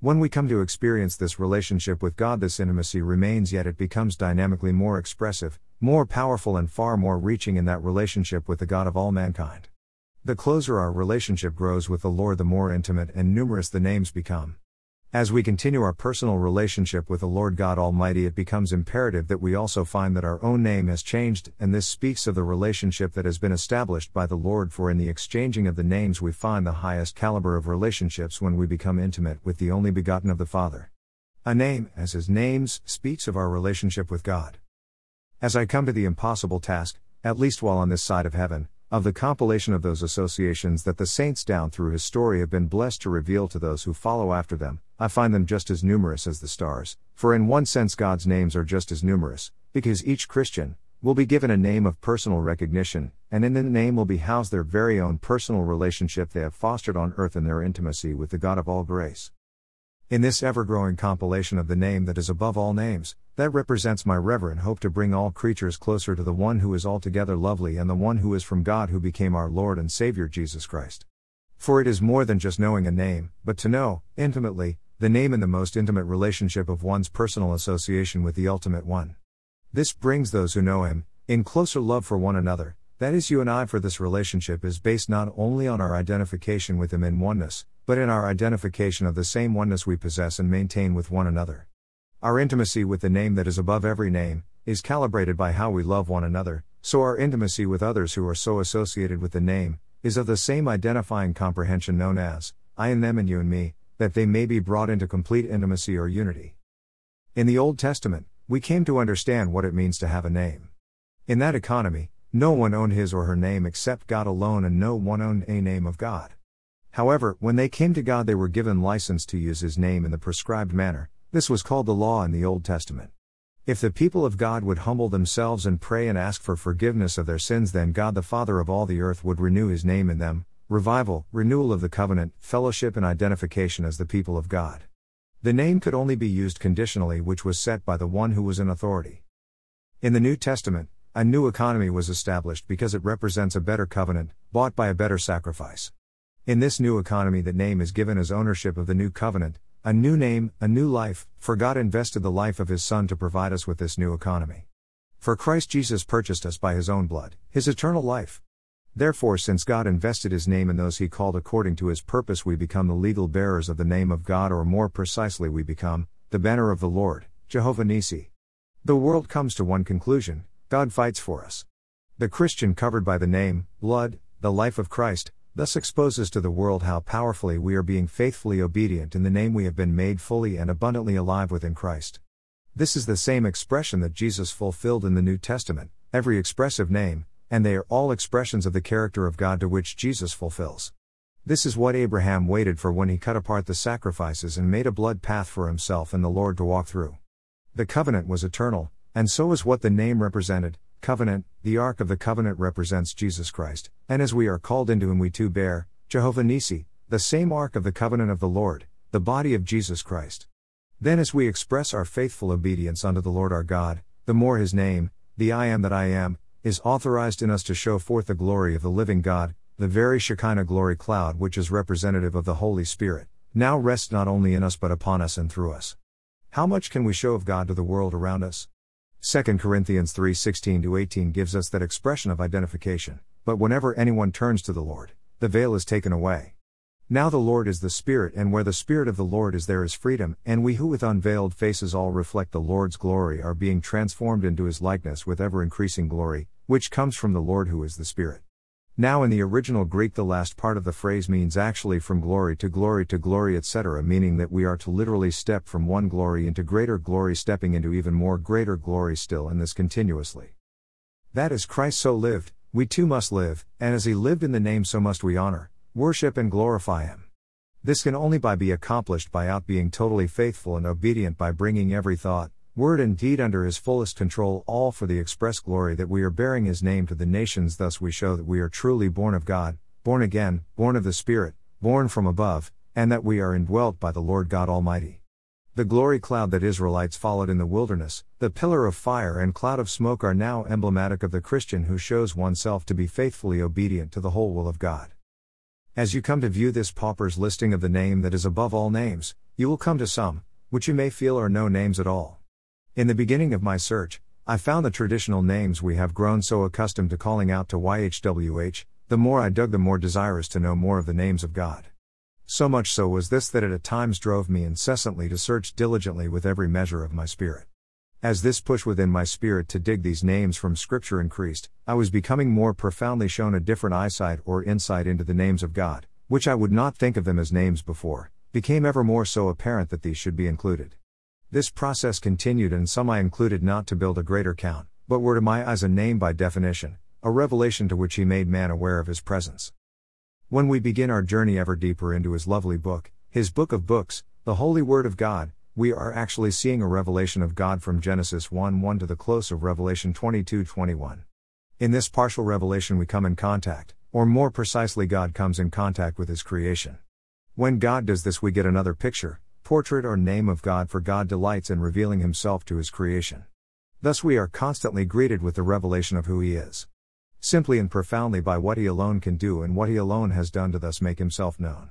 When we come to experience this relationship with God, this intimacy remains, yet it becomes dynamically more expressive, more powerful, and far more reaching in that relationship with the God of all mankind. The closer our relationship grows with the Lord, the more intimate and numerous the names become. As we continue our personal relationship with the Lord God Almighty, it becomes imperative that we also find that our own name has changed, and this speaks of the relationship that has been established by the Lord. For in the exchanging of the names, we find the highest caliber of relationships when we become intimate with the only begotten of the Father. A name, as his names, speaks of our relationship with God. As I come to the impossible task, at least while on this side of heaven, of the compilation of those associations that the saints down through his story have been blessed to reveal to those who follow after them, I find them just as numerous as the stars, for in one sense God's names are just as numerous, because each Christian will be given a name of personal recognition, and in the name will be housed their very own personal relationship they have fostered on earth in their intimacy with the God of all grace. In this ever growing compilation of the name that is above all names, that represents my reverent hope to bring all creatures closer to the one who is altogether lovely and the one who is from God who became our Lord and Savior Jesus Christ. For it is more than just knowing a name, but to know, intimately, the name in the most intimate relationship of one's personal association with the Ultimate One. This brings those who know Him, in closer love for one another, that is, you and I, for this relationship is based not only on our identification with Him in oneness, but in our identification of the same oneness we possess and maintain with one another. Our intimacy with the name that is above every name is calibrated by how we love one another, so our intimacy with others who are so associated with the name is of the same identifying comprehension known as I and them and you and me, that they may be brought into complete intimacy or unity. In the Old Testament, we came to understand what it means to have a name. In that economy, no one owned his or her name except God alone, and no one owned a name of God. However, when they came to God, they were given license to use his name in the prescribed manner. This was called the law in the Old Testament. If the people of God would humble themselves and pray and ask for forgiveness of their sins, then God the Father of all the earth would renew his name in them revival, renewal of the covenant, fellowship, and identification as the people of God. The name could only be used conditionally, which was set by the one who was in authority. In the New Testament, a new economy was established because it represents a better covenant, bought by a better sacrifice. In this new economy, the name is given as ownership of the new covenant, a new name, a new life, for God invested the life of His Son to provide us with this new economy. For Christ Jesus purchased us by His own blood, His eternal life. Therefore, since God invested His name in those He called according to His purpose, we become the legal bearers of the name of God, or more precisely, we become the banner of the Lord, Jehovah Nissi. The world comes to one conclusion God fights for us. The Christian covered by the name, blood, the life of Christ, thus exposes to the world how powerfully we are being faithfully obedient in the name we have been made fully and abundantly alive within Christ. This is the same expression that Jesus fulfilled in the New Testament, every expressive name, and they are all expressions of the character of God to which Jesus fulfills. This is what Abraham waited for when he cut apart the sacrifices and made a blood path for himself and the Lord to walk through. The covenant was eternal, and so is what the name represented covenant, the Ark of the Covenant represents Jesus Christ, and as we are called into him, we too bear, Jehovah Nissi, the same Ark of the Covenant of the Lord, the body of Jesus Christ. Then, as we express our faithful obedience unto the Lord our God, the more his name, the I am that I am, is authorized in us to show forth the glory of the living God, the very Shekinah glory cloud which is representative of the Holy Spirit, now rests not only in us but upon us and through us. How much can we show of God to the world around us? 2 Corinthians 3 16 18 gives us that expression of identification. But whenever anyone turns to the Lord, the veil is taken away. Now the Lord is the Spirit, and where the Spirit of the Lord is, there is freedom, and we who with unveiled faces all reflect the Lord's glory are being transformed into his likeness with ever increasing glory, which comes from the Lord who is the Spirit. Now, in the original Greek, the last part of the phrase means actually from glory to glory to glory, etc., meaning that we are to literally step from one glory into greater glory, stepping into even more greater glory still, and this continuously. That as Christ so lived, we too must live, and as he lived in the name, so must we honor, worship, and glorify him. This can only by be accomplished by out being totally faithful and obedient by bringing every thought, word and deed under his fullest control, all for the express glory that we are bearing his name to the nations. Thus we show that we are truly born of God, born again, born of the Spirit, born from above, and that we are indwelt by the Lord God Almighty. The glory cloud that Israelites followed in the wilderness, the pillar of fire and cloud of smoke are now emblematic of the Christian who shows oneself to be faithfully obedient to the whole will of God. As you come to view this pauper's listing of the name that is above all names, You will come to some, which you may feel are no names at all. In the beginning of my search, I found the traditional names we have grown so accustomed to calling out to YHWH, the more I dug, the more desirous to know more of the names of God. So much so was this that it at times drove me incessantly to search diligently with every measure of my spirit. As this push within my spirit to dig these names from Scripture increased, I was becoming more profoundly shown a different eyesight or insight into the names of God, which I would not think of them as names before, became ever more so apparent that these should be included. This process continued, and some I included not to build a greater count, but were to my eyes a name by definition, a revelation to which He made man aware of His presence. When we begin our journey ever deeper into His lovely book, His book of books, the Holy Word of God, we are actually seeing a revelation of God from Genesis 1 1 to the close of Revelation 22 21. In this partial revelation, we come in contact, or more precisely, God comes in contact with His creation. When God does this, we get another picture, portrait or name of God, for God delights in revealing himself to his creation. Thus, we are constantly greeted with the revelation of who he is. Simply and profoundly by what he alone can do and what he alone has done to thus make himself known.